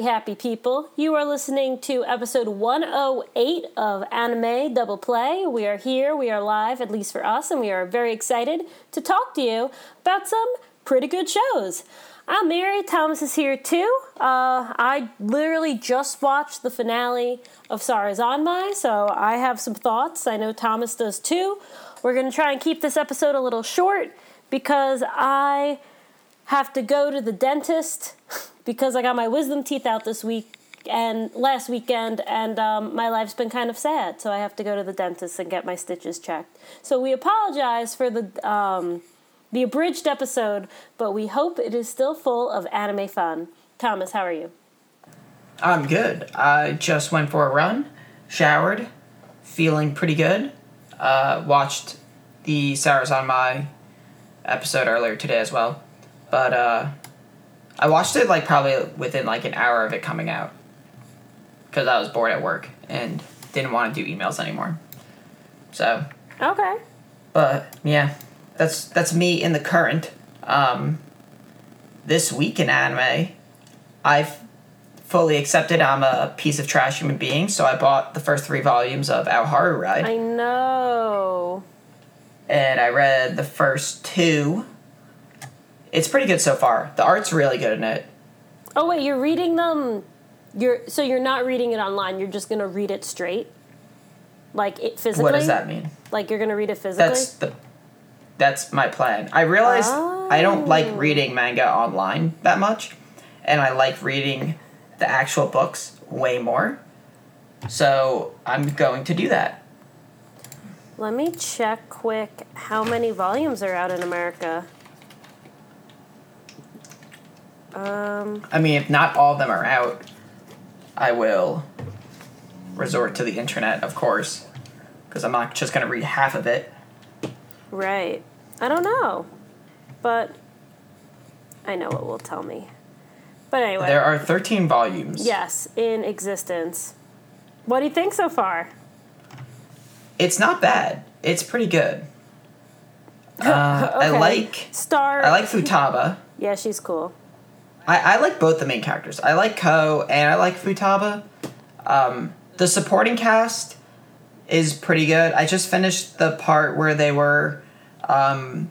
happy, happy people. You are listening to episode 108 of Anime Double Play. We are here, we are live, at least for us, and we are very excited to talk to you about some pretty good shows. I'm Mary, Thomas is here too. Uh, I literally just watched the finale of Sarazanmai, so I have some thoughts. I know Thomas does too. We're going to try and keep this episode a little short because I have to go to the dentist because I got my wisdom teeth out this week and last weekend, and um, my life's been kind of sad. So I have to go to the dentist and get my stitches checked. So we apologize for the um, the abridged episode, but we hope it is still full of anime fun. Thomas, how are you? I'm good. I just went for a run, showered, feeling pretty good. Uh, watched the Sarazanmai episode earlier today as well, but uh, I watched it like probably within like an hour of it coming out because I was bored at work and didn't want to do emails anymore. So, Okay. but yeah, that's that's me in the current. Um, this week in anime, I've fully accepted I'm a piece of trash human being, so I bought the first three volumes of Aoharu Ride, I know. and I read the first two. It's pretty good so far. The art's really good in it. Oh wait, you're reading them. You're so you're not reading it online. You're just gonna read it straight, like it physically. What does that mean? Like you're gonna read it physically. That's the that's my plan. I realized I don't like oh. reading manga online that much, and I like reading the actual books way more. So I'm going to do that. Let me check quick how many volumes are out in America. Um, I mean, if not all of them are out, I will resort to the internet, of course, because I'm not just going to read half of it. right. I don't know, but I know it will tell me. But anyway, There are 13 volumes. yes, in existence. What do you think so far? It's not bad. It's pretty good. Uh, I like Star. I like Futaba. Yeah, she's cool. I, I like both the main characters. I like Ko and I like Futaba. Um, the supporting cast is pretty good. I just finished the part where they were um,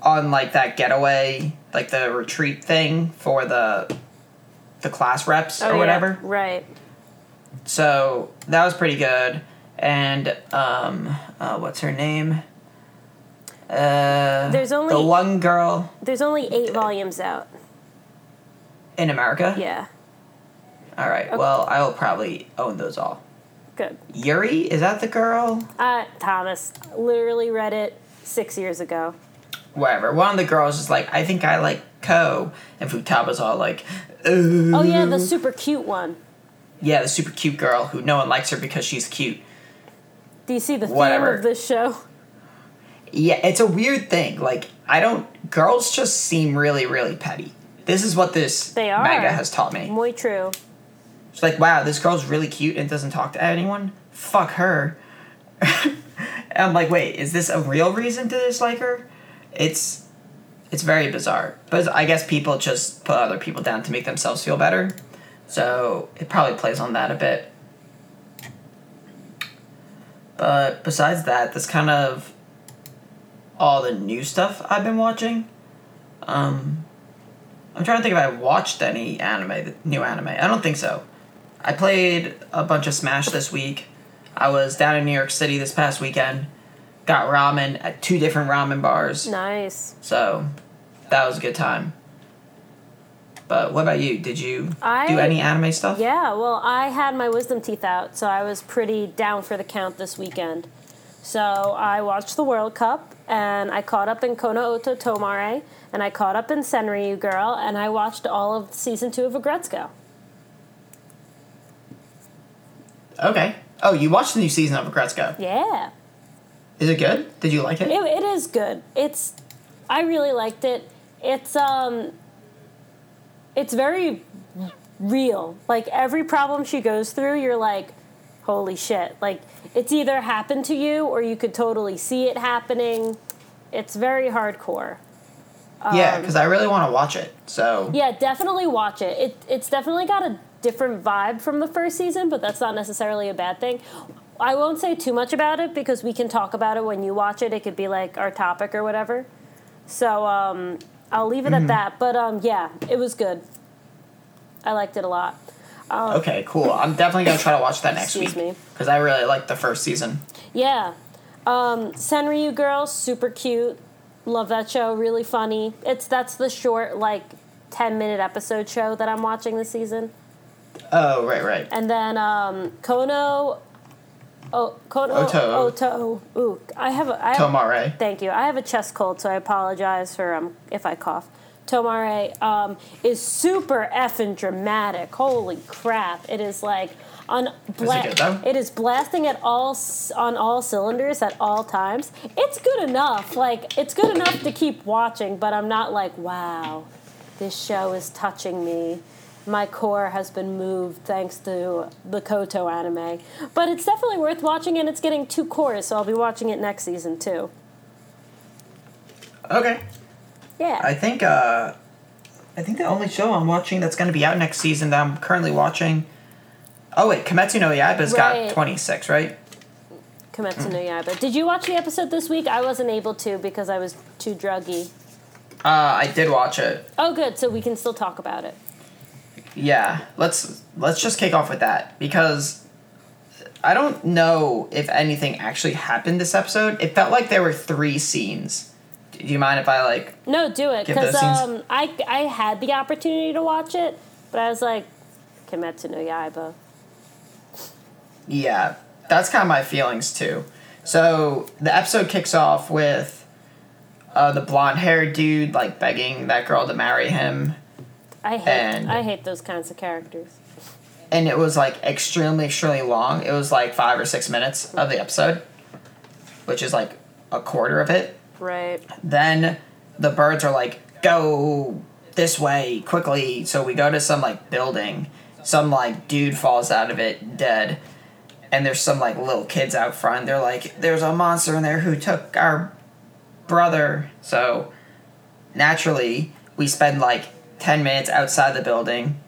on like that getaway, like the retreat thing for the the class reps Oh, or yeah, whatever. Right. So that was pretty good. And um, uh, what's her name? Uh, There's only- the one girl There's only eight volumes out. In America. Yeah. All right. Well, I will probably own those all. Good. Yuri, is that the girl? Uh, Thomas literally read it six years ago. Whatever. One of the girls is like, I think I like Ko, and Futaba's all like, Ooh. Oh yeah, the super cute one. yeah, the super cute girl who no one likes her because she's cute. Do you see the theme of this show? Yeah, it's a weird thing. Like, I don't. Girls just seem really, really petty. This is what this They are. manga has taught me. Muy true. It's like, wow, this girl's really cute and doesn't talk to anyone. Fuck her. I'm like, wait, is this a real reason to dislike her? It's it's very bizarre. But I guess people just put other people down to make themselves feel better. So it probably plays on that a bit. But besides that, that's kind of all the new stuff I've been watching. Um, I'm trying to think if I watched any anime, new anime. I don't think so. I played a bunch of Smash this week. I was down in New York City this past weekend. Got ramen at two different ramen bars. Nice. So that was a good time. But what about you? Did you I- do any anime stuff? Yeah, well, I had my wisdom teeth out, so I was pretty down for the count this weekend. So I watched the World Cup, and I caught up in Kono Oto Tomare, and I caught up in Senryu Girl, and I watched all of season two of Aggretsuko. Okay. Oh, you watched the new season of Aggretsuko. Yeah. Is it good? Did you like it? It, it is good. It's I really liked it. It's um it's very real. Like every problem she goes through, you're like, holy shit. Like it's either happened to you or you could totally see it happening. It's very hardcore. yeah, because I really want to watch it. So Yeah, definitely watch it. It it's definitely got a different vibe from the first season, but that's not necessarily a bad thing. I won't say too much about it because we can talk about it when you watch it. It could be like our topic or whatever. So um, I'll leave it Mm-hmm. at that. But um, yeah, it was good. I liked it a lot. Okay, cool. I'm definitely gonna try to watch that next Excuse week me. because I really like the first season. Yeah. Um, Senryu Girls, super cute. Love that show. Really funny. It's that's the short like ten minute episode show that I'm watching this season. Oh, right, right. And then um, Kono. Oh, Kono Oto. Oto. Ooh, I have a. I have, Tomare. Thank you. I have a chest cold, so I apologize for um, if I cough. Tomare um, is super effing dramatic. Holy crap! It is like on bla- it is blasting at all on all cylinders at all times. It's good enough. Like it's good enough to keep watching, but I'm not like wow, this show is touching me. My core has been moved thanks to the Koto anime. But it's definitely worth watching, and it's getting two cours, so I'll be watching it next season too. Okay. Yeah. I think uh I think the only show I'm watching that's gonna be out next season that I'm currently watching Oh wait, Kimetsu no Yaiba's Right. got twenty six, right? Kimetsu no Yaiba. Did you watch the episode this week? I wasn't able to because I was too druggy. Uh I did watch it. Oh, good. So we can still talk about it. Yeah. Let's let's just kick off with that because I don't know if anything actually happened this episode. It felt like there were three scenes. Do you mind if I like No, do it because um, I I had the opportunity to watch it, but I was like, Kimetsu no Yaiba. Yeah, that's kind of my feelings too. So the episode kicks off with uh, the blonde haired dude like begging that girl to marry him, I hate And- I hate those kinds of characters. and it was like extremely, extremely long. It was like five or six minutes of the episode, which is like a quarter of it. Right. Then the birds are like, go this way quickly. So we go to some like building. Some like dude falls out of it dead. And there's some like little kids out front. They're like, there's a monster in there who took our brother. So naturally, we spend like 10 minutes outside the building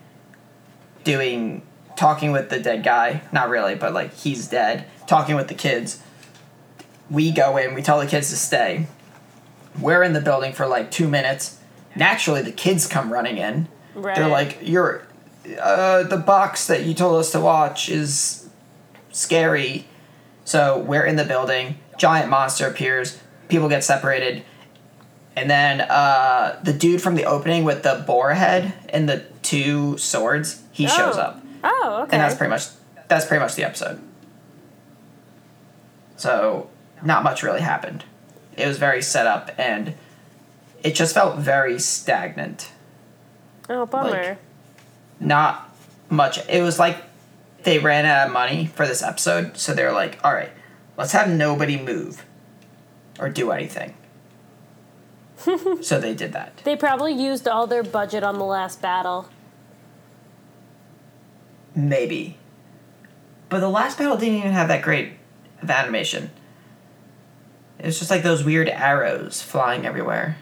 doing, talking with the dead guy. Not really, but like he's dead. Talking with the kids. We go in, we tell the kids to stay we're in the building for like two minutes. Naturally, the kids come running in. Right. They're like, "You're, uh, the box that you told us to watch is scary." So we're in the building. Giant monster appears. People get separated, and then uh, the dude from the opening with the boar head and the two swords, he shows Oh. up, Oh, okay. and that's pretty much that's pretty much the episode. So not much really happened. It was very set up, and it just felt very stagnant. oh, bummer. like- Not much. It was like they ran out of money for this episode, so they were like, "All right, let's have nobody move or do anything." so they did that. they probably used all their budget on the last battle. Maybe. But the last battle didn't even have that great of animation. It was just like those weird arrows flying everywhere.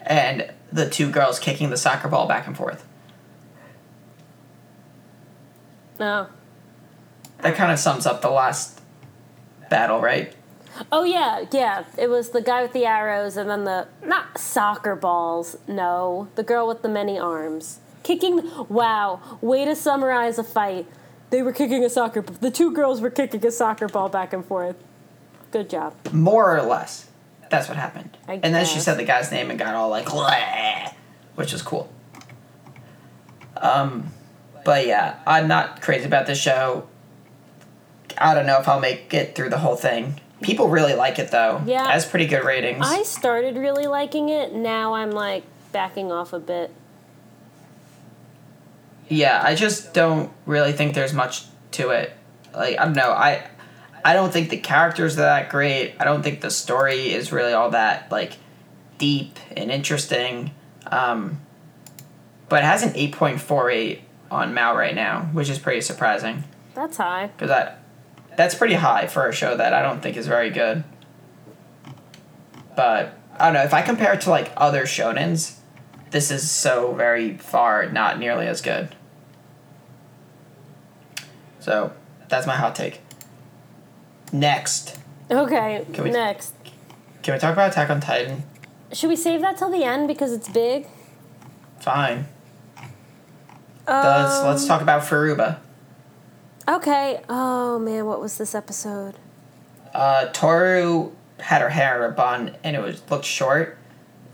And the two girls kicking the soccer ball back and forth. No. That kind of sums up the last battle, right? Oh yeah, yeah. It was the guy with the arrows, and then the not soccer balls. No, the girl with the many arms kicking. Wow, way to summarize a fight. They were kicking a soccer. The two girls were kicking a soccer ball back and forth. Good job. More or less. That's what happened. I and then she guess. said the guy's name and got all like, "Bleh," which is cool. Um, but yeah, I'm not crazy about this show. I don't know if I'll make it through the whole thing. People really like it though. Yeah. It has pretty good ratings. I started really liking it. Now I'm like backing off a bit. Yeah, I just don't really think there's much to it. Like I don't know, I I don't think the characters are that great. I don't think the story is really all that like deep and interesting. Um, but it has an eight point four eight on Mal right now, which is pretty surprising That's high. because that that's pretty high for a show that I don't think is very good. But I don't know if I compare it to like other shonens, this is so very far not nearly as good. So that's my hot take. Next, Okay, Can we- next. can we talk about Attack on Titan? Should we save that till the end because it's big? Fine. Let's let's Um, talk about Furuba. Okay. Oh man, what was this episode? Uh, Toru had her hair in a bun and it was looked short,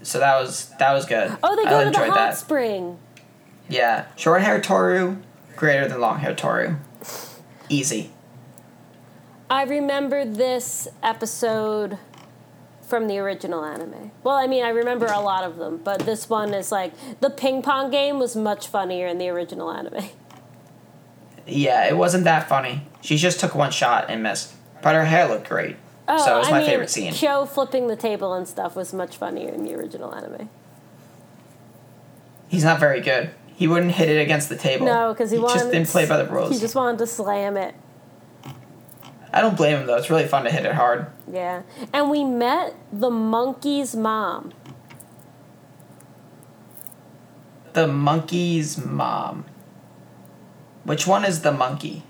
so that was that was good. Oh, they I go to the enjoyed hot that. spring. Yeah, short hair Toru, greater than long hair Toru. Easy. I remember this episode from the original anime. Well, I mean, I remember a lot of them, but this one is like the ping pong game was much funnier in the original anime. Yeah, it wasn't that funny. She just took one shot and missed, but her hair looked great. Oh, so it was I my mean, favorite scene. Kyo flipping the table and stuff was much funnier in the original anime. He's not very good. He wouldn't hit it against the table. No, because he, wanted just didn't play by the rules. He just wanted to slam it. I don't blame him though. It's really fun to hit it hard. Yeah, and we met the monkey's mom. The monkey's mom. Which one is the monkey?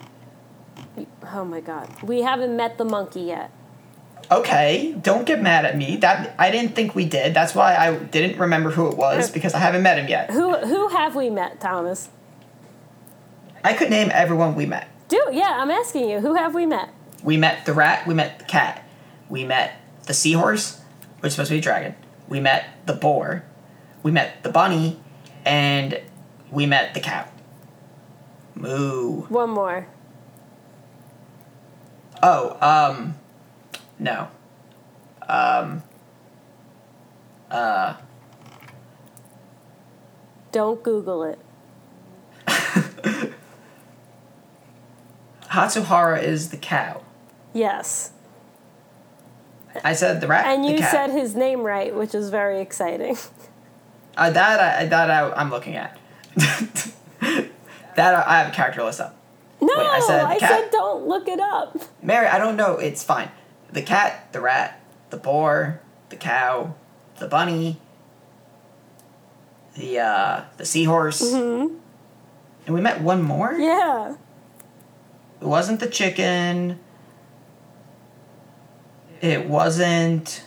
Oh my god, we haven't met the monkey yet. Okay, don't get mad at me. That I didn't think we did. That's why I didn't remember who it was uh, because I haven't met him yet. Who who have we met, Thomas? I could name everyone we met. Do yeah, I'm asking you. Who have we met? We met the rat, we met the cat. We met the seahorse, which is supposed to be a dragon. We met the boar. We met the bunny, and we met the cow. Moo. One more. Oh, um, no. Um, uh, Don't Google it. Hatsuharu is the cow. Yes, I said the rat. and you said his name right, which is very exciting. Uh, that I that I, I'm looking at. that I, I have a character list up. No, I said I said don't look it up. Mary, I don't know. It's fine. The cat, the rat, the boar, the cow, the bunny, the uh, the seahorse, hmm and we met one more. Yeah. It wasn't the chicken. It wasn't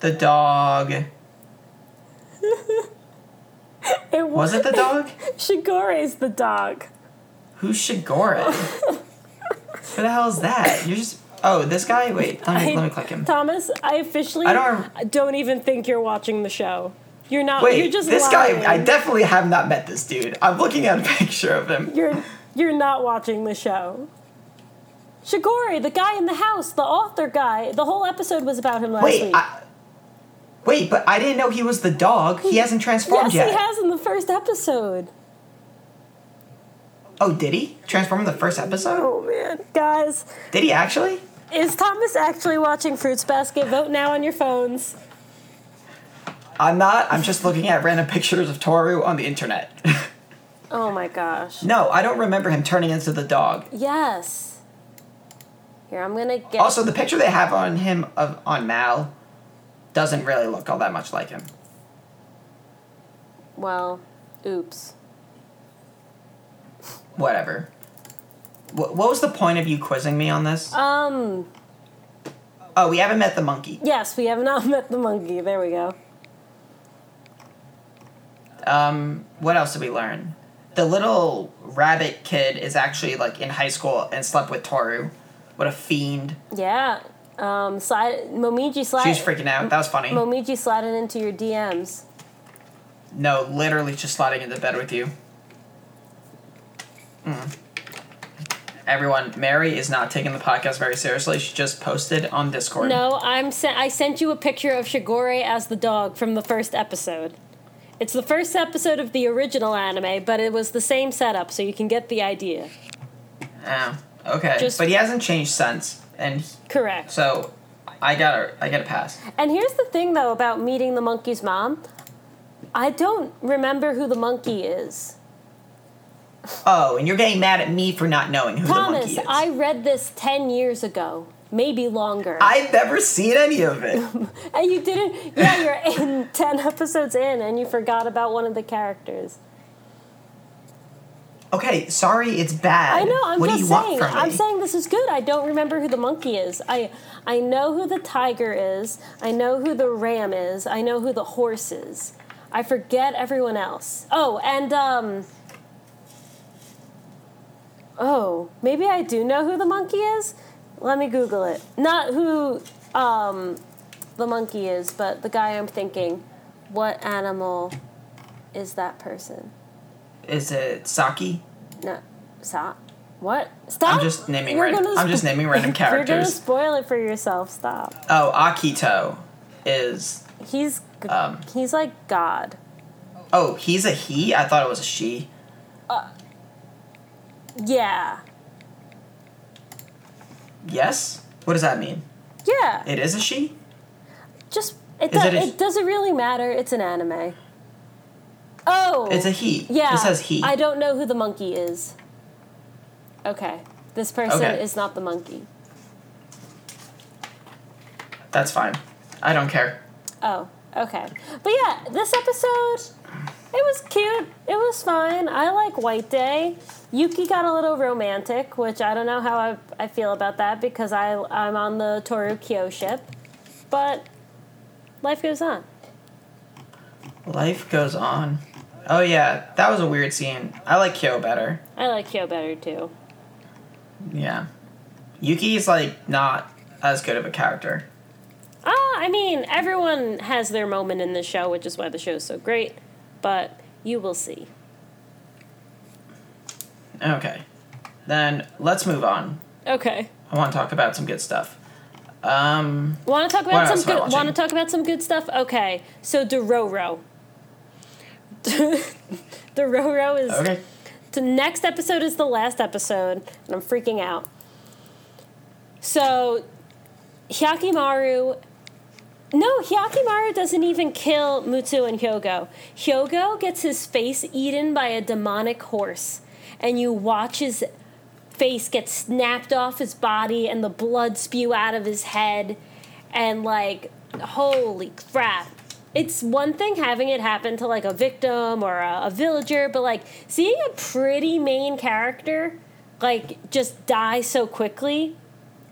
the dog. It Was it the dog? Shigure is the dog. Who's Shigore? Who the hell is that? You're just. Oh, this guy? Wait, let me, I- let me click him. Thomas, I officially I don't- don't even think you're watching the show. You're not. Wait, you're just this lying. guy, I definitely have not met this dude. I'm looking at a picture of him. You're you're not watching the show. Shigure, the guy in the house, the author guy. The whole episode was about him last Wait, week. I, wait, but I didn't know he was the dog. He hasn't transformed yes, yet. Yes, he has in the first episode. Oh, did he transform in the first episode? Oh man, guys, Did he actually? is Thomas actually watching Fruits Basket? Vote now on your phones. I'm not. I'm just looking at random pictures of Toru on the internet. Oh my gosh. no, I don't remember him turning into the dog. Yes. Here, I'm gonna get. Also, the picture they have on him of on Mal doesn't really look all that much like him. well, oops. Whatever. What, what was the point of you quizzing me on this? Um. Oh, we haven't met the monkey. Yes, we have not met the monkey. There we go. Um, what else did we learn? The little rabbit kid is actually like in high school and slept with Toru. What a fiend. Yeah. Um. Slide. Momiji slide. She was freaking out. That was funny. Momiji sliding into your DMs. No, literally just sliding into bed with you. Mm. Everyone, Mary is not taking the podcast very seriously. She just posted on Discord. No, I'm. Sen- I sent you a picture of Shigure as the dog from the first episode. It's the first episode of the original anime, but it was the same setup, so you can get the idea. Oh, okay. Just- but he hasn't changed since, and Correct. so I got I get a pass. And here's the thing, though, about meeting the monkey's mom. I don't remember who the monkey is. Oh, and you're getting mad at me for not knowing who the monkey Thomas, is. I read this 10 years ago. maybe longer. I've never seen any of it. and you didn't. Yeah, you're in ten episodes in, and you forgot about one of the characters. Okay, sorry, it's bad. I know. I'm what just saying. want from me? I'm saying this is good. I don't remember who the monkey is. I I know who the tiger is. I know who the ram is. I know who the horse is. I forget everyone else. Oh, and um. Oh, maybe I do know who the monkey is. Let me Google it. Not who um, the monkey is, but the guy I'm thinking. What animal is that person? Is it Saki? No, stop. What? Stop. I'm just naming You're random- I'm just naming random characters. You're gonna spoil it for yourself. Stop. Oh, Akito is. He's Um. he's like God. Oh, he's a he. I thought it was a she. Uh, Yeah. Yes. What does that mean? Yeah. It is a she. just it, do, it a- it doesn't really matter. It's an anime. Oh. It's a he. Yeah. It says he. I don't know who the monkey is. Okay. This person Okay. is not the monkey. That's fine. I don't care. Oh, okay. But yeah, this episode, it was cute. It was fine. I like White Day. Yuki got a little romantic, which I don't know how I, I feel about that because I, I'm on the Toru Kyo ship. But life goes on. Life goes on. Oh yeah, that was a weird scene. I like Kyo better. I like Kyo better too. Yeah. Yuki's like not as good of a character. Ah, I mean, everyone has their moment in the show, which is why the show's so great. But you will see. Okay. Then let's move on. Okay. I want to talk about some good stuff. Um, Want to talk about some else am I good? Want to talk about some good stuff? Okay, so Dororo. Dororo is okay. the next episode is the last episode, and I'm freaking out. So, Hyakkimaru. No, Hyakkimaru doesn't even kill Mutsu and Hyogo. Hyogo gets his face eaten by a demonic horse, and you watch his face get snapped off his body and the blood spew out of his head, and like, holy crap. It's one thing having it happen to like a victim or a, a villager, but like seeing a pretty main character like just die so quickly,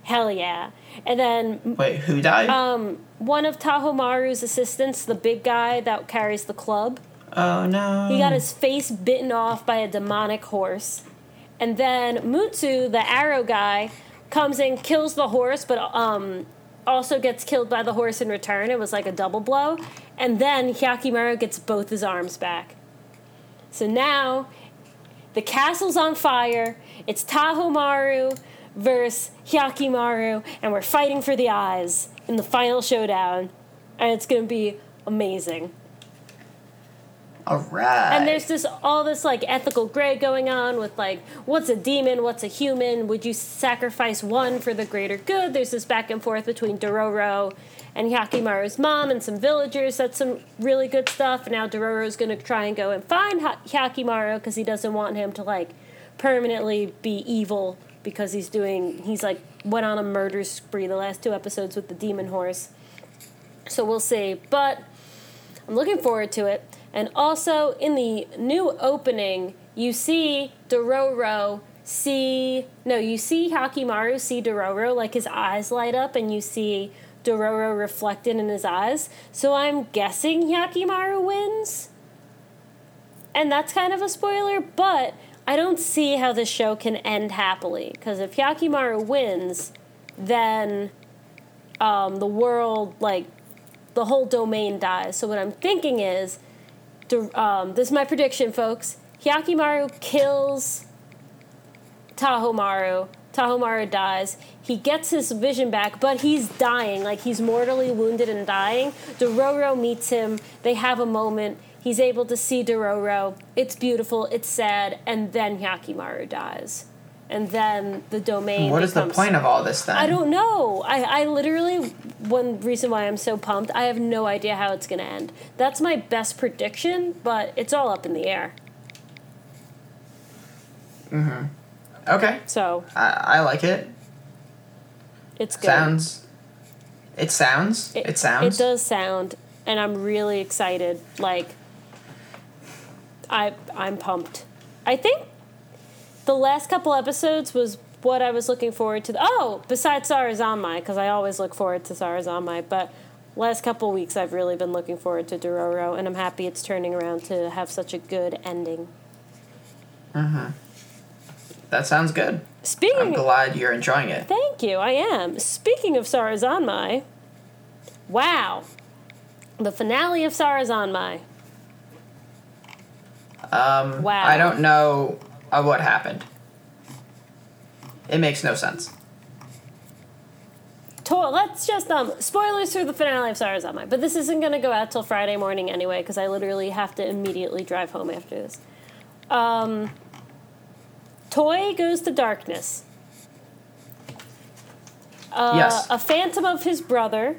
hell yeah. And then Wait, who died? um, one of Tahomaru's assistants, the big guy that carries the club, oh no. he got his face bitten off by a demonic horse. And then Mutsu, the arrow guy, comes and kills the horse, but um, also gets killed by the horse in return. It was like a double blow. And then Hyakkimaru gets both his arms back. So now the castle's on fire. It's Tahomaru versus Hyakkimaru, and we're fighting for the eyes in the final showdown. And it's going to be amazing. All right. And there's this all this like ethical gray going on with like what's a demon, what's a human? Would you sacrifice one for the greater good? There's this back and forth between Dororo and Hyakkimaru's mom and some villagers. That's some really good stuff. Now Dororo's gonna try and go and find ha- Hyakkimaru because he doesn't want him to like permanently be evil because he's doing he's like went on a murder spree the last two episodes with the demon horse. So we'll see, but. I'm looking forward to it. And also in the new opening, you see Dororo see no, you see Hyakkimaru see Dororo like his eyes light up and you see Dororo reflected in his eyes. So I'm guessing Hyakkimaru wins. And that's kind of a spoiler, but I don't see how the show can end happily because if Hyakkimaru wins, then um, the world like the whole domain dies. So what I'm thinking is, um, this is my prediction, folks. Hyakkimaru kills Tahomaru. Tahomaru dies. He gets his vision back, but he's dying. Like he's mortally wounded and dying. Dororo meets him. They have a moment. He's able to see Dororo. It's beautiful. It's sad. And then Hyakkimaru dies. And then the domain. what is the point of all this then? I don't know. I, I literally, one reason why I'm so pumped, I have no idea how it's going to end. That's my best prediction, but it's all up in the air. Mhm. Okay. So I, I like it. It's good. Sounds. It sounds. It, sounds. It does sound, and I'm really excited. Like, I I'm pumped. I think the last couple episodes was what I was looking forward to. Oh, besides Sarazanmai, because I always look forward to Sarazanmai, but last couple weeks I've really been looking forward to Dororo, and I'm happy it's turning around to have such a good ending. That sounds good. Speaking, I'm glad you're enjoying it. thank you. I am. Speaking of Sarazanmai, wow, the finale of Sarazanmai. Um, Wow. I don't know uh, what happened. It makes no sense. To- let's just um spoilers for the finale of Sarazanmai, but this isn't gonna go out till Friday morning anyway because I literally have to immediately drive home after this. Um, Toi goes to darkness. Uh, Yes. A phantom of his brother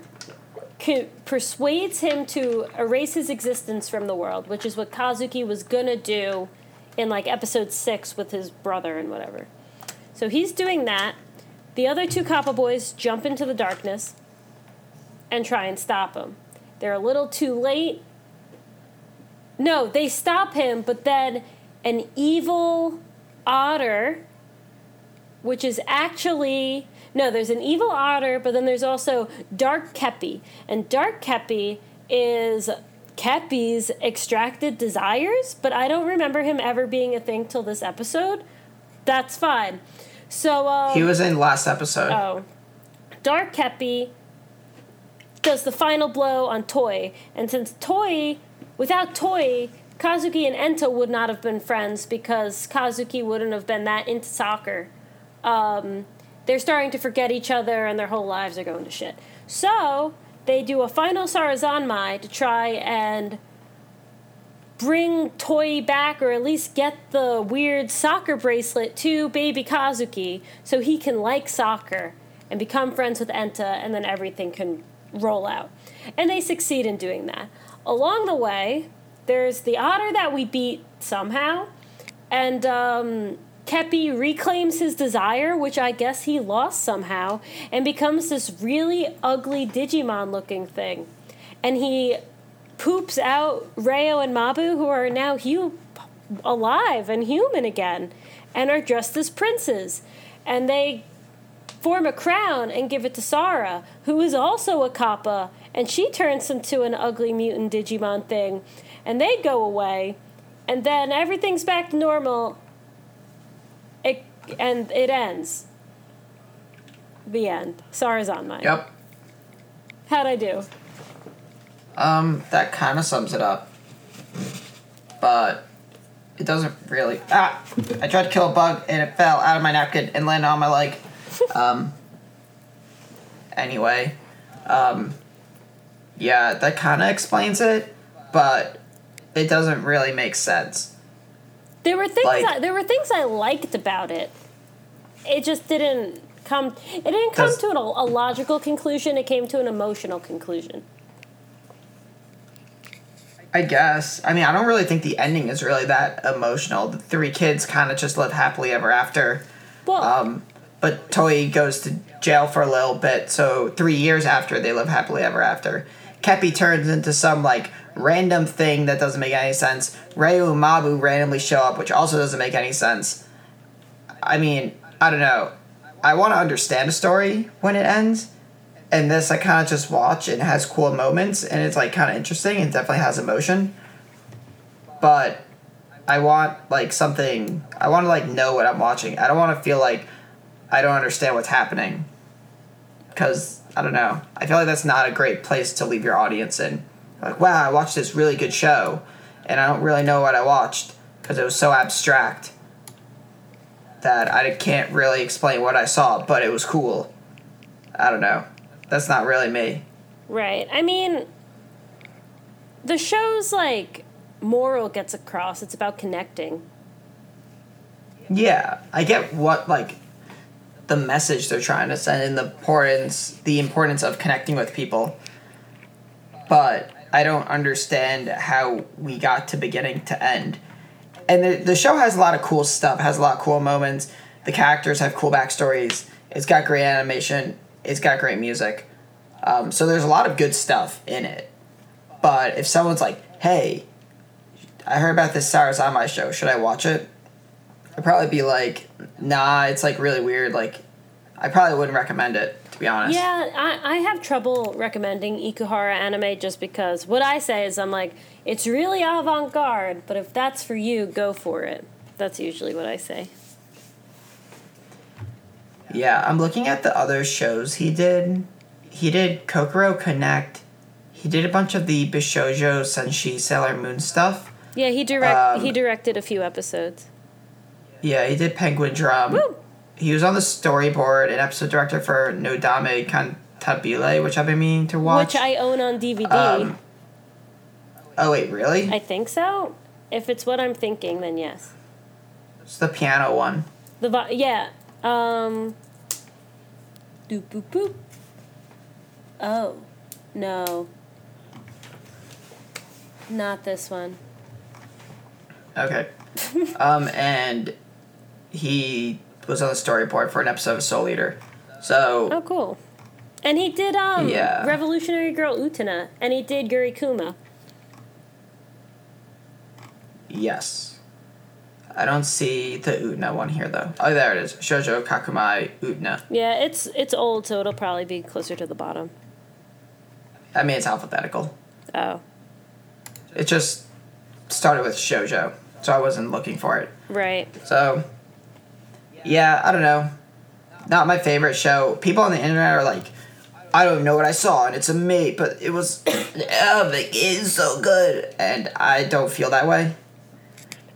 co- persuades him to erase his existence from the world, which is what Kazuki was gonna do in like episode six with his brother and whatever. So he's doing that. The other two Kappa boys jump into the darkness and try and stop him. They're a little too late. No, they stop him, but then an evil otter, which is actually. No, there's an evil otter, but then there's also Dark Keppi. And Dark Keppi is Keppi's extracted desires, but I don't remember him ever being a thing till this episode. That's fine. So, um, He was in last episode. Oh. Dark Keppi does the final blow on Toi, and since Toi, without Toi, Kazuki and Enta would not have been friends because Kazuki wouldn't have been that into soccer. Um, they're starting to forget each other and their whole lives are going to shit. So, they do a final Sarazanmai to try and bring Toi back or at least get the weird soccer bracelet to baby Kazuki so he can like soccer and become friends with Enta and then everything can roll out. And they succeed in doing that. Along the way, there's the otter that we beat somehow, and um, Keppi reclaims his desire, which I guess he lost somehow, and becomes this really ugly Digimon looking thing. And he poops out Reo and Mabu, who are now hu- alive and human again, and are dressed as princes. And they form a crown and give it to Sara, who is also a Kappa, and she turns into an ugly mutant Digimon thing. And they go away, and then everything's back to normal. And it ends. The end. Sarazanmai. Yep. How'd I do? Um, that kind of sums it up. But it doesn't really. Ah! I tried to kill a bug and it fell out of my napkin and landed on my leg. um. Anyway, um, yeah, that kind of explains it, but it doesn't really make sense. There were things Like- I, there were things I liked about it. It just didn't come. It didn't come to an, a logical conclusion. It came to an emotional conclusion. I guess. I mean, I don't really think the ending is really that emotional. The three kids kind of just live happily ever after. Well, Um, but Toi goes to jail for a little bit, so three years after they live happily ever after. Keppi turns into some like random thing that doesn't make any sense. Ryu and Mabu randomly show up, which also doesn't make any sense. I mean, I don't know. I want to understand a story when it ends, and this I kind of just watch and it has cool moments and it's like kind of interesting and definitely has emotion. But I want like something. I want to like know what I'm watching. I don't want to feel like I don't understand what's happening. Cause I don't know. I feel like that's not a great place to leave your audience in. Like, wow, I watched this really good show, and I don't really know what I watched because it was so abstract that I can't really explain what I saw, but it was cool. I don't know. That's not really me. right. I mean, the show's like moral gets across. It's about connecting. Yeah, I get what like the message they're trying to send and the importance the importance of connecting with people. But I don't understand how we got to beginning to end. And the, the show has a lot of cool stuff, has a lot of cool moments. The characters have cool backstories. It's got great animation. It's got great music. Um, so there's a lot of good stuff in it. But if someone's like, "Hey, I heard about this Sarazanmai show. Should I watch it?" I'd probably be like, "Nah, it's like really weird. Like, I probably wouldn't recommend it to be honest." Yeah, I, I have trouble recommending Ikuhara anime just because what I say is I'm like, it's really avant garde, but if that's for you, go for it. That's usually what I say. Yeah, I'm looking at the other shows he did. He did Kokoro Connect. He did a bunch of the Bishojo Senshi Sailor Moon stuff. Yeah, he direct Um, he directed a few episodes. Yeah, he did Penguin Drum. Woo! He was on the storyboard and episode director for No Nodame Cantabile, which I've been meaning to watch. Which I own on DVD. Um, oh wait, really? I think so. If it's what I'm thinking, then yes. it's the piano one. The vi- yeah. Um. Doop boop boop. Oh, no. Not this one. Okay. um, and he was on the storyboard for an episode of Soul Eater. So Oh, cool. And he did um Yeah. Revolutionary Girl Utena, and he did Yuri Kuma. yes. I don't see the Utena one here though. Oh, there it is. Shoujo Kakumei Utena. Yeah, it's it's old, so it'll probably be closer to the bottom. I mean, it's alphabetical. Oh, It just started with shoujo, so I wasn't looking for it. right. So, yeah, I don't know. Not my favorite show. People on the internet are like, I don't know what I saw, and it's a mate, but it was, oh, it's so good, and I don't feel that way.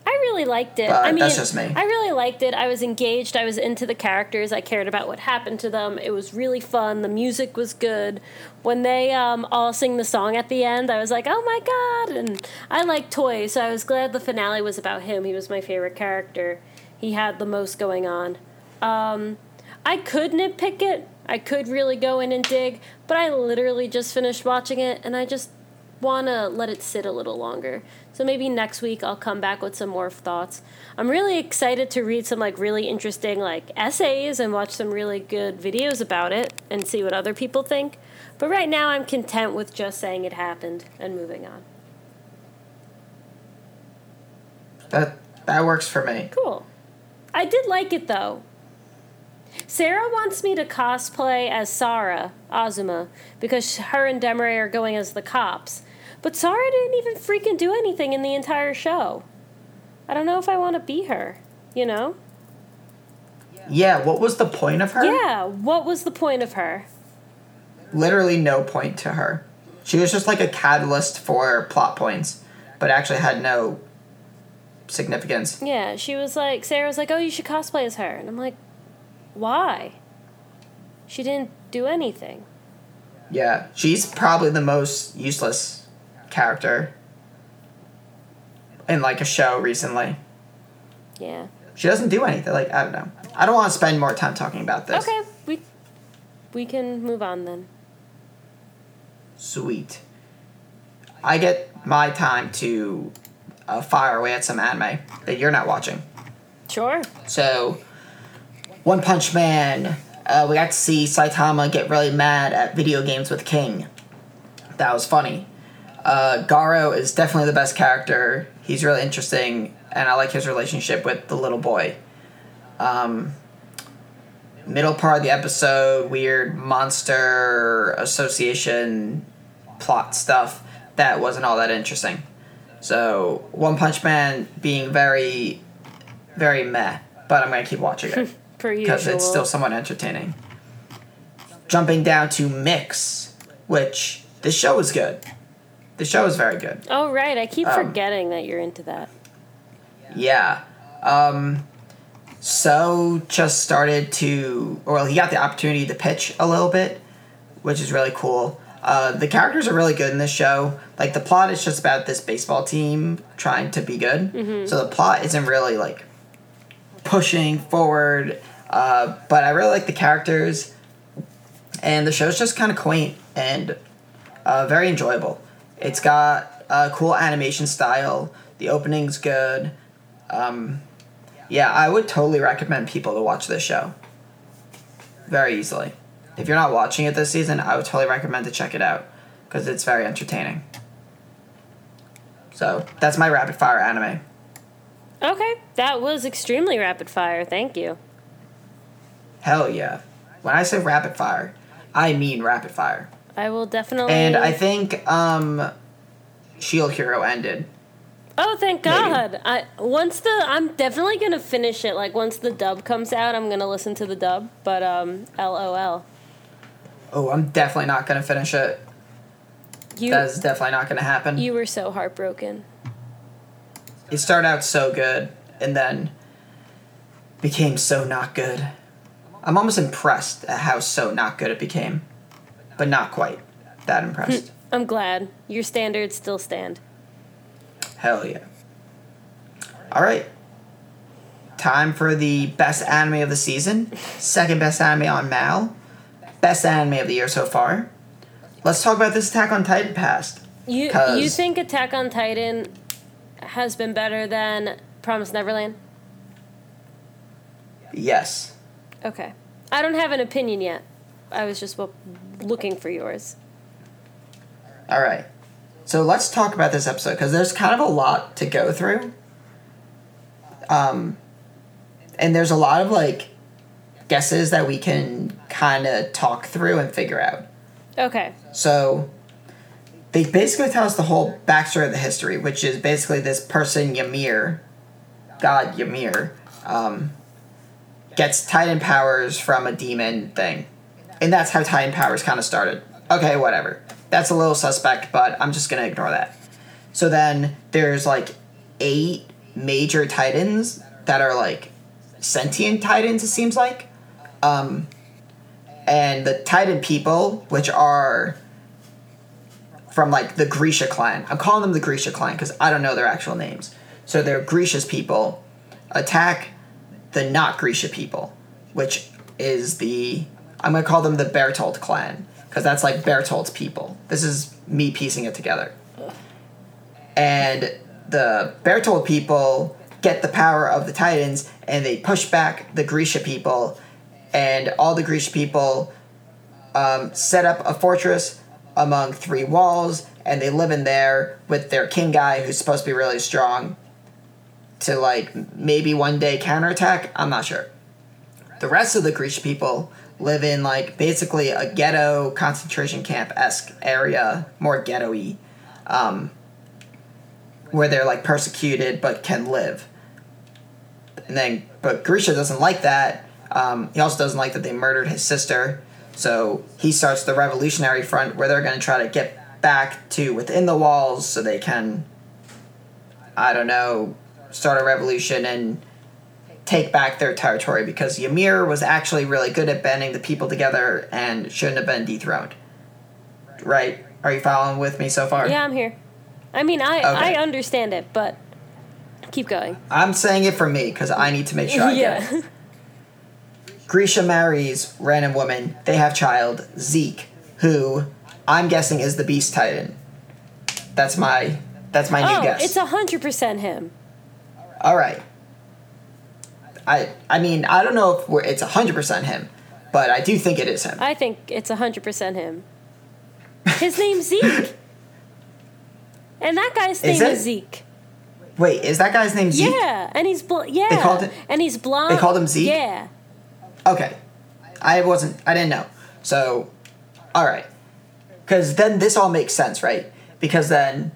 I really liked it. But I mean, that's just me. I really liked it. I was engaged. I was into the characters. I cared about what happened to them. It was really fun. The music was good. When they um, all sing the song at the end, I was like, "Oh my god!" And I like toys, so I was glad the finale was about him. He was my favorite character. He had the most going on. Um, I could nitpick it. I could really go in and dig, but I literally just finished watching it, and I just want to let it sit a little longer. So maybe next week I'll come back with some more thoughts. I'm really excited to read some like really interesting like essays and watch some really good videos about it and see what other people think. But right now I'm content with just saying it happened and moving on. That that works for me. Cool. I did like it though. Sarah wants me to cosplay as Sara Azuma because her and Demare are going as the cops. But Sarah didn't even freaking do anything in the entire show. I don't know if I want to be her, you know? Yeah, what was the point of her? Yeah, what was the point of her? Literally no point to her. She was just like a catalyst for plot points, but actually had no significance. Yeah, she was like, Sarah was like, oh, you should cosplay as her. And I'm like, why? She didn't do anything. Yeah, she's probably the most useless character in like a show recently. Yeah. She doesn't do anything. Like I don't know. I don't want to spend more time talking about this. Okay, we we can move on then. Sweet. I get my time to uh, fire away at some anime that you're not watching. Sure. So, One Punch Man. Uh, we got to see Saitama get really mad at video games with King. That was funny. Uh, Garo is definitely the best character. He's really interesting, and I like his relationship with the little boy. Um, middle part of the episode, weird monster association plot stuff that wasn't all that interesting. So, One Punch Man being very, very meh, but I'm gonna keep watching it because it's still somewhat entertaining. Jumping down to Mix, which this show is good. The show is very good. Oh right, I keep Um, forgetting that you're into that. Yeah. Um, so just started to, well, he got the opportunity to pitch a little bit, which is really cool. Uh, the characters are really good in this show. Like the plot is just about this baseball team trying to be good. So the plot isn't really like pushing forward. Uh, but I really like the characters, and the show's just kind of quaint and uh, very enjoyable. It's got a cool animation style. The opening's good. Um, yeah, I would totally recommend people to watch this show. Very easily. If you're not watching it this season, I would totally recommend to check it out because it's very entertaining. So that's my rapid fire anime. Okay, that was extremely rapid fire. Thank you. Hell yeah. When I say rapid fire, I mean rapid fire. I will definitely. And I think um, Shield Hero ended. Oh, thank God! I once the I'm definitely gonna finish it. Like once the dub comes out, I'm gonna listen to the dub. But um, LOL. Oh, I'm definitely not gonna finish it. You That is definitely not gonna happen. you were so heartbroken. it started out so good and then became so not good. I'm almost impressed at how so not good it became, but not quite that hmm, impressed. I'm glad your standards still stand. Hell yeah. All right. Time for the best anime of the season. Second best anime on Mal. Best anime of the year so far. Let's talk about this Attack on Titan past. You you think Attack on Titan has been better than Promise Neverland? Yes. Okay. I don't have an opinion yet. I was just looking for yours. All right. So let's talk about this episode because there's kind of a lot to go through. Um, and there's a lot of like guesses that we can kind of talk through and figure out. Okay. So they basically tell us the whole backstory of the history, which is basically this person Ymir, God Ymir, um, gets Titan powers from a demon thing, and that's how Titan powers kind of started. Okay, whatever. That's a little suspect, but I'm just gonna ignore that. So then there's like eight major Titans that are like sentient Titans. It seems like. Um, and the Titan people, which are from like the Grisha clan. I'm calling them the Grisha clan because I don't know their actual names. So they're Grisha's people attack the not Grisha people, which is the I'm gonna call them the Bertolt clan because that's like Bertolt's people. This is me piecing it together. And the Bertolt people get the power of the Titans and they push back the Grisha people, and all the Grisha people um, set up a fortress among three walls, and they live in there with their king guy who's supposed to be really strong to like maybe one day counterattack. I'm not sure. The rest of the Grisha people live in like basically a ghetto concentration camp esque area, more ghetto y, um, where they're like persecuted but can live. And then, but Grisha doesn't like that. Um, he also doesn't like that they murdered his sister. So he starts the Revolutionary Front where they're going to try to get back to within the walls so they can, I don't know, start a revolution and take back their territory because Ymir was actually really good at banding the people together and shouldn't have been dethroned. Right? Are you following with me so far? Yeah, I'm here. I mean, I Okay. I understand it, but keep going. I'm saying it for me because I need to make sure I get it. Grisha marries random woman. They have child Zeke, who I'm guessing is the Beast Titan. That's my that's my new oh, guess. it's a hundred percent him. All right. I I mean I don't know if we're, it's hundred percent him, but I do think it is him. I think it's a hundred percent him. His name's Zeke, and that guy's name is Zeke. Wait, is that guy's name Zeke? Yeah, and he's bl- yeah, They called it- and he's blonde. they called him Zeke? Yeah, Okay. I wasn't I didn't know. So all right. Cuz then this all makes sense, right? Because then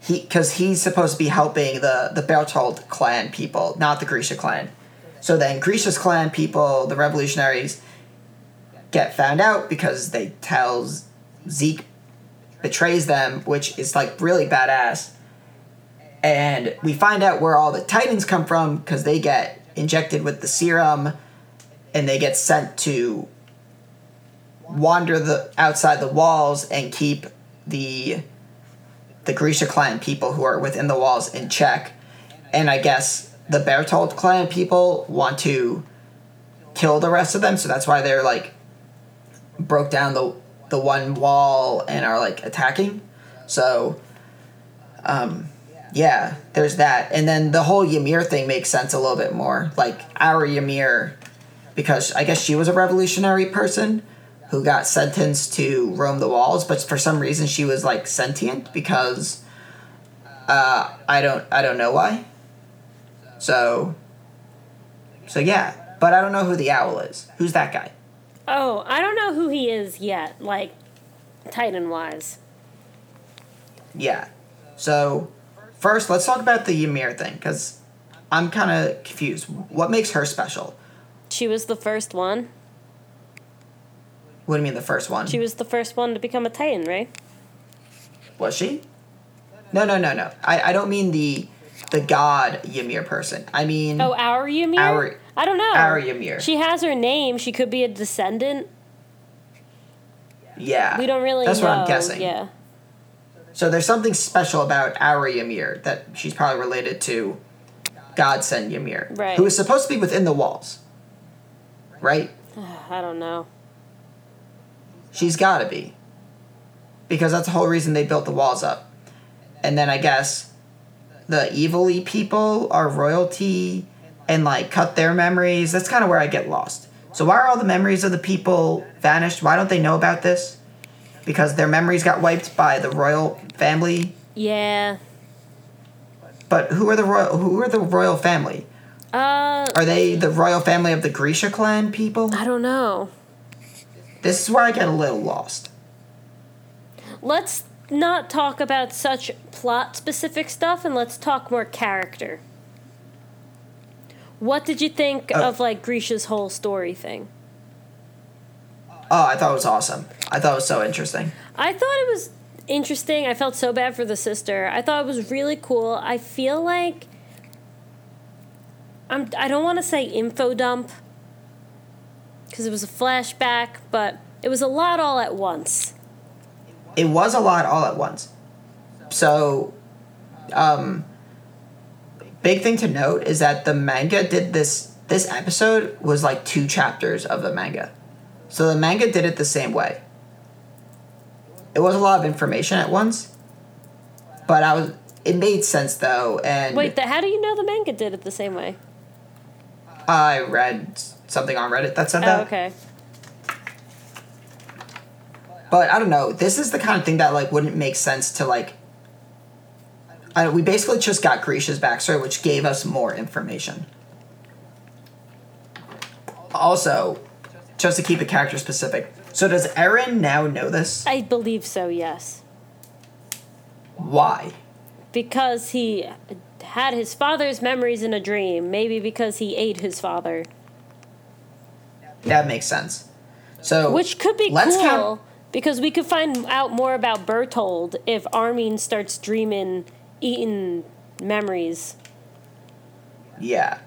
he cuz he's supposed to be helping the the Bertolt clan people, not the Grisha clan. So then Grisha's clan people, the revolutionaries get found out because they tell Zeke betrays them, which is like really badass. And we find out where all the Titans come from because they get injected with the serum and they get sent to wander the outside the walls and keep the the Grisha clan people who are within the walls in check. And I guess the Bertolt clan people want to kill the rest of them, so that's why they're like broke down the the one wall and are like attacking. So um yeah, there's that. And then the whole Ymir thing makes sense a little bit more. Like our Ymir because I guess she was a revolutionary person. who got sentenced to roam the walls, but for some reason she was like sentient because uh, I don't I don't know why. So so yeah, but I don't know who the owl is. Who's that guy? Oh, I don't know who he is yet, like Titan wise. Yeah. So first, let's talk about the Ymir thing because I'm kind of confused. What makes her special? She was the first one. What do you mean the first one? She was the first one to become a Titan, right? Was she? No, no, no, no. I, I don't mean the the god Ymir person. I mean Oh, our Ymir? Our- I don't know. our Ymir. She has her name. She could be a descendant. yeah. We don't really That's know. what I'm guessing. Yeah. So there's something special about our Ymir that she's probably related to Godsend Ymir, Right. who is supposed to be within the walls, right? I don't know. She's got to be. Because that's the whole reason they built the walls up. And then I guess the evilly people are royalty and like cut their memories. That's kind of where I get lost. So why are all the memories of the people vanished? Why don't they know about this? Because their memories got wiped by the royal family. Yeah. But who are the royal who are the royal family? Uh, Are they the royal family of the Grisha clan people? I don't know. This is where I get a little lost. Let's not talk about such plot specific stuff and let's talk more character. What did you think Oh. of like Grisha's whole story thing? Oh, I thought it was awesome. I thought it was so interesting. I thought it was interesting. I felt so bad for the sister. I thought it was really cool. I feel like I'm I don't want to say info dump cuz it was a flashback, but it was a lot all at once. it was a lot all at once. So, um, big thing to note is that the manga did this. This episode was like two chapters of the manga, so the manga did it the same way. It was a lot of information at once, but I was. It made sense though, and Wait, the, how do you know the manga did it the same way? I read something on Reddit that said oh, that. Oh, okay. But I don't know. This is the kind of thing that like wouldn't make sense to like. I we basically just got Grisha's backstory, which gave us more information. Also, just to keep it character specific. So does Eren now know this? I believe so, yes. Why? Because he had his father's memories in a dream, maybe because he ate his father. That makes sense. So Which could be let's cool count- because we could find out more about Bertolt if Armin starts dreaming, eating memories. Yeah.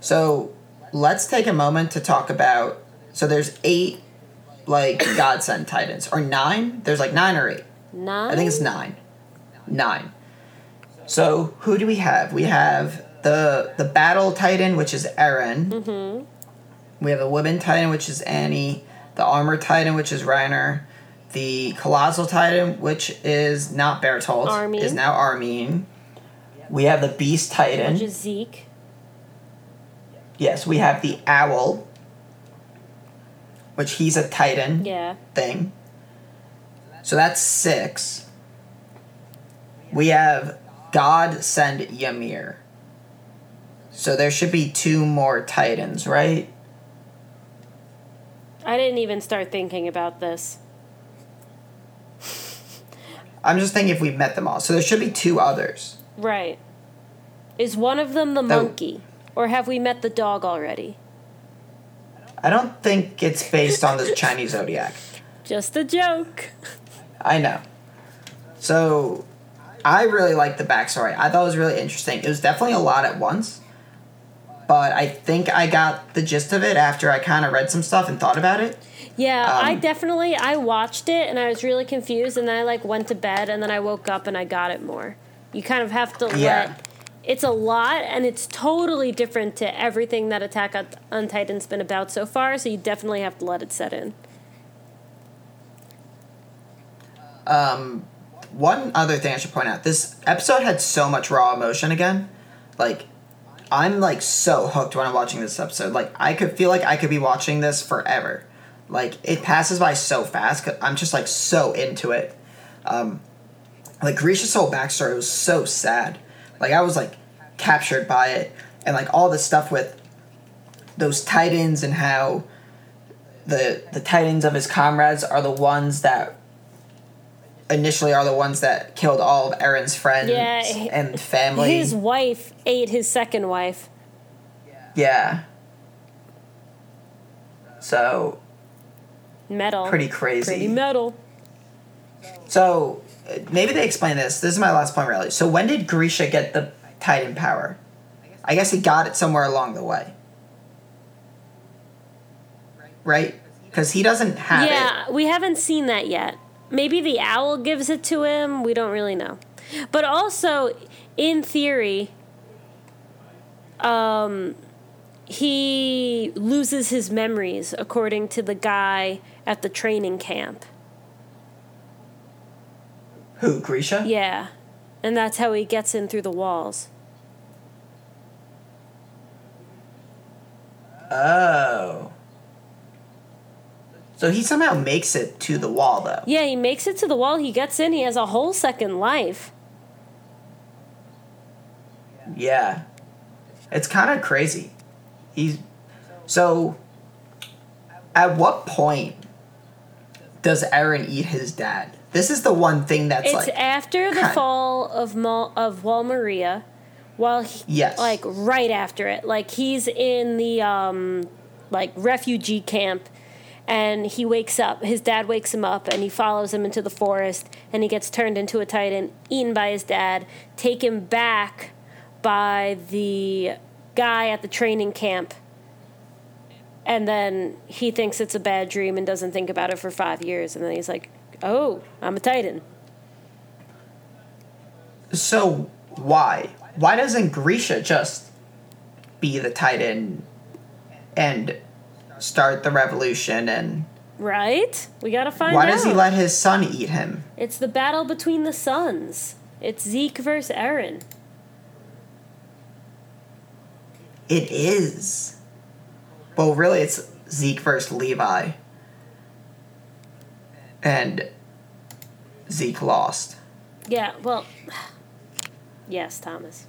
So let's take a moment to talk about. So there's eight, like godsend titans, or nine. There's like nine or eight. Nine? I think it's nine. Nine. So who do we have? We have the the battle titan, which is Eren. Mm-hmm. We have the woman titan, which is Annie. The armor titan, which is Reiner. The colossal titan, which is not Bertolt, Armin. is now Armin. We have the beast titan. Which is Zeke. Yes, we have the owl, which he's a titan Yeah. thing. So that's six. We have God send Ymir. So there should be two more titans, right? I didn't even start thinking about this. I'm just thinking if we've met them all. So there should be two others. Right. Is one of them the That- monkey? Or have we met the dog already? I don't think it's based on the Chinese zodiac. Just a joke. I know. So I really liked the backstory. I thought it was really interesting. It was definitely a lot at once. But I think I got the gist of it after I kind of read some stuff and thought about it. Yeah, I Um, definitely I watched it and I was really confused and then I like went to bed and then I woke up and I got it more. You kind of have to Yeah. let it's a lot and it's totally different to everything that Attack on Titan's been about so far, so you definitely have to let it set in. Um, one other thing I should point out: this episode had so much raw emotion again. Like, I'm like so hooked when I'm watching this episode. Like, I could feel like I could be watching this forever. Like it passes by so fast. i I'm just like so into it. Um, like Grisha's whole backstory was so sad. Like I was like captured by it, and like all the stuff with those titans and how the the titans of his comrades are the ones that initially are the ones that killed all of Eren's friends Yeah, and family. His wife ate his second wife. yeah. So Metal. pretty crazy. Pretty metal. So uh, maybe they explain this. This is my last point, really. So when did Grisha get the Titan power? I guess he got it somewhere along the way, right? Because he doesn't have it. Yeah, we haven't seen that yet. Maybe the owl gives it to him. We don't really know. But also, in theory, um, he loses his memories, according to the guy at the training camp. Who Grisha? Yeah. And that's how he gets in through the walls. Oh. So he somehow makes it to the wall, though. Yeah, he makes it to the wall. He gets in. He has a whole second life. Yeah. It's kind of crazy. He's so. At what point does Eren eat his dad? This is the one thing that's It's like. after the fall of Mal- of Wall Maria, while he, Yes. like right after it, like he's in the um, like refugee camp, and he wakes up. His dad wakes him up, and he follows him into the forest, and he gets turned into a titan, eaten by his dad, taken back by the guy at the training camp. And then he thinks it's a bad dream and doesn't think about it for five years. And then he's like, oh, I'm a Titan. So why? Why doesn't Grisha just be the Titan and start the revolution? And Right? We gotta find why out. does he let his son eat him? It's the battle between the sons. It's Zeke versus Eren. It is. Well, really, it's Zeke versus Levi. And Zeke lost. Yeah, well, yes, Thomas.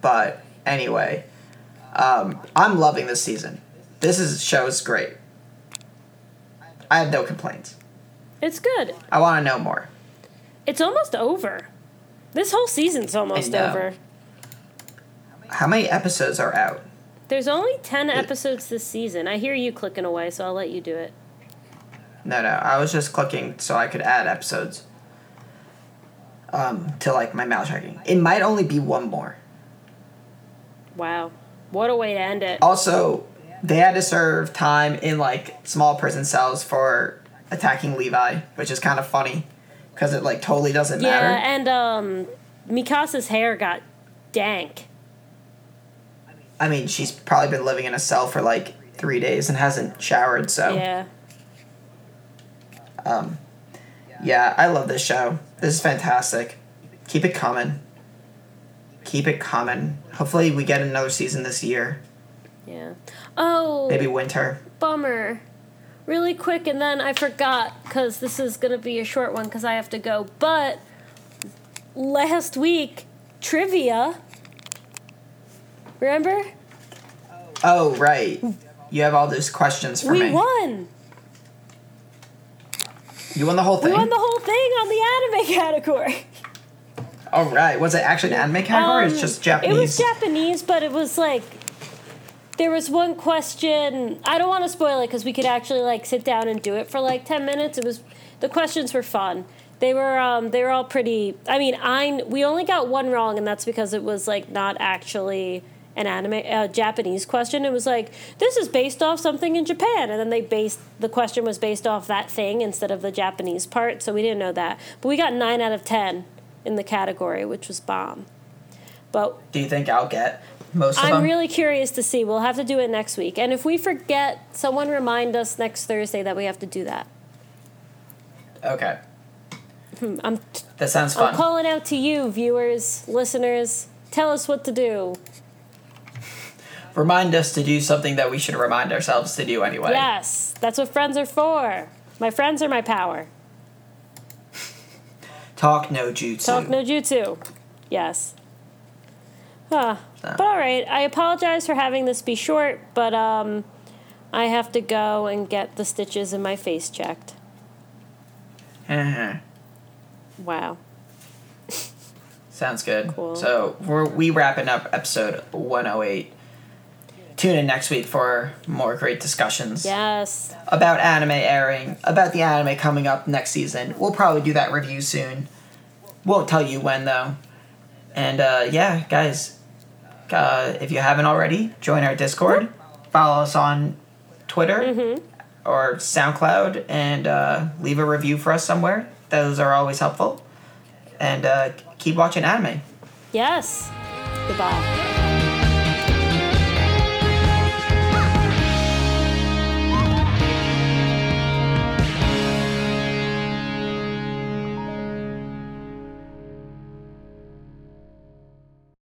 But anyway, um, I'm loving this season. This is show is great. I have no complaints. It's good. I want to know more. It's almost over. This whole season's almost over. How many episodes are out? There's only 10 episodes this season. I hear you clicking away, so I'll let you do it. No, no. I was just clicking so I could add episodes. Um, to like my mouse tracking. It might only be one more. Wow. What a way to end it. Also, they had to serve time in like small prison cells for attacking Levi, which is kind of funny because it like totally doesn't Yeah, matter. and um, Mikasa's hair got dank. I mean, she's probably been living in a cell for like three days and hasn't showered, so Yeah. um, yeah, I love this show. This is fantastic. Keep it coming. Keep it coming. Hopefully, we get another season this year. Yeah. Oh, Maybe winter. bummer. Really quick, and then I forgot because this is going to be a short one because I have to go. But last week, trivia. Remember? Oh right, you have all those questions for we me. We won. You won the whole thing? We won the whole thing on the anime category. All right. Was it actually an anime category? or it's Um, just Japanese. It was Japanese, but it was like there was one question. I don't want to spoil it because we could actually like sit down and do it for like ten minutes. It was the questions were fun. They were um, they were all pretty. I mean, I we only got one wrong, and that's because it was like not actually an anime uh, Japanese question. It was like this is based off something in Japan, and then they based the question was based off that thing instead of the Japanese part. So we didn't know that, but we got nine out of ten in the category, which was bomb. But Do you think I'll get most of I'm them? really curious to see. We'll have to do it next week. And if we forget, someone remind us next Thursday that we have to do that. okay. Hmm, I'm, That sounds fun. I'm calling out to you, viewers, listeners. Tell us what to do. remind us to do something that we should remind ourselves to do anyway. Yes, that's what friends are for. My friends are my power. Talk no jutsu. Talk no jutsu. Yes. Huh. So. But all right, I apologize for having this be short, but um, I have to go and get the stitches in my face checked. Uh-huh. Wow. Sounds good. Cool. So we're we wrapping up episode 108. Tune in next week for more great discussions Yes. about anime airing, about the anime coming up next season. We'll probably do that review soon. Won't tell you when though. And uh, yeah, guys, uh, if you haven't already, join our Discord. Follow us on Twitter or SoundCloud, and uh, leave a review for us somewhere. Those are always helpful. And uh, keep watching anime. Yes. Goodbye.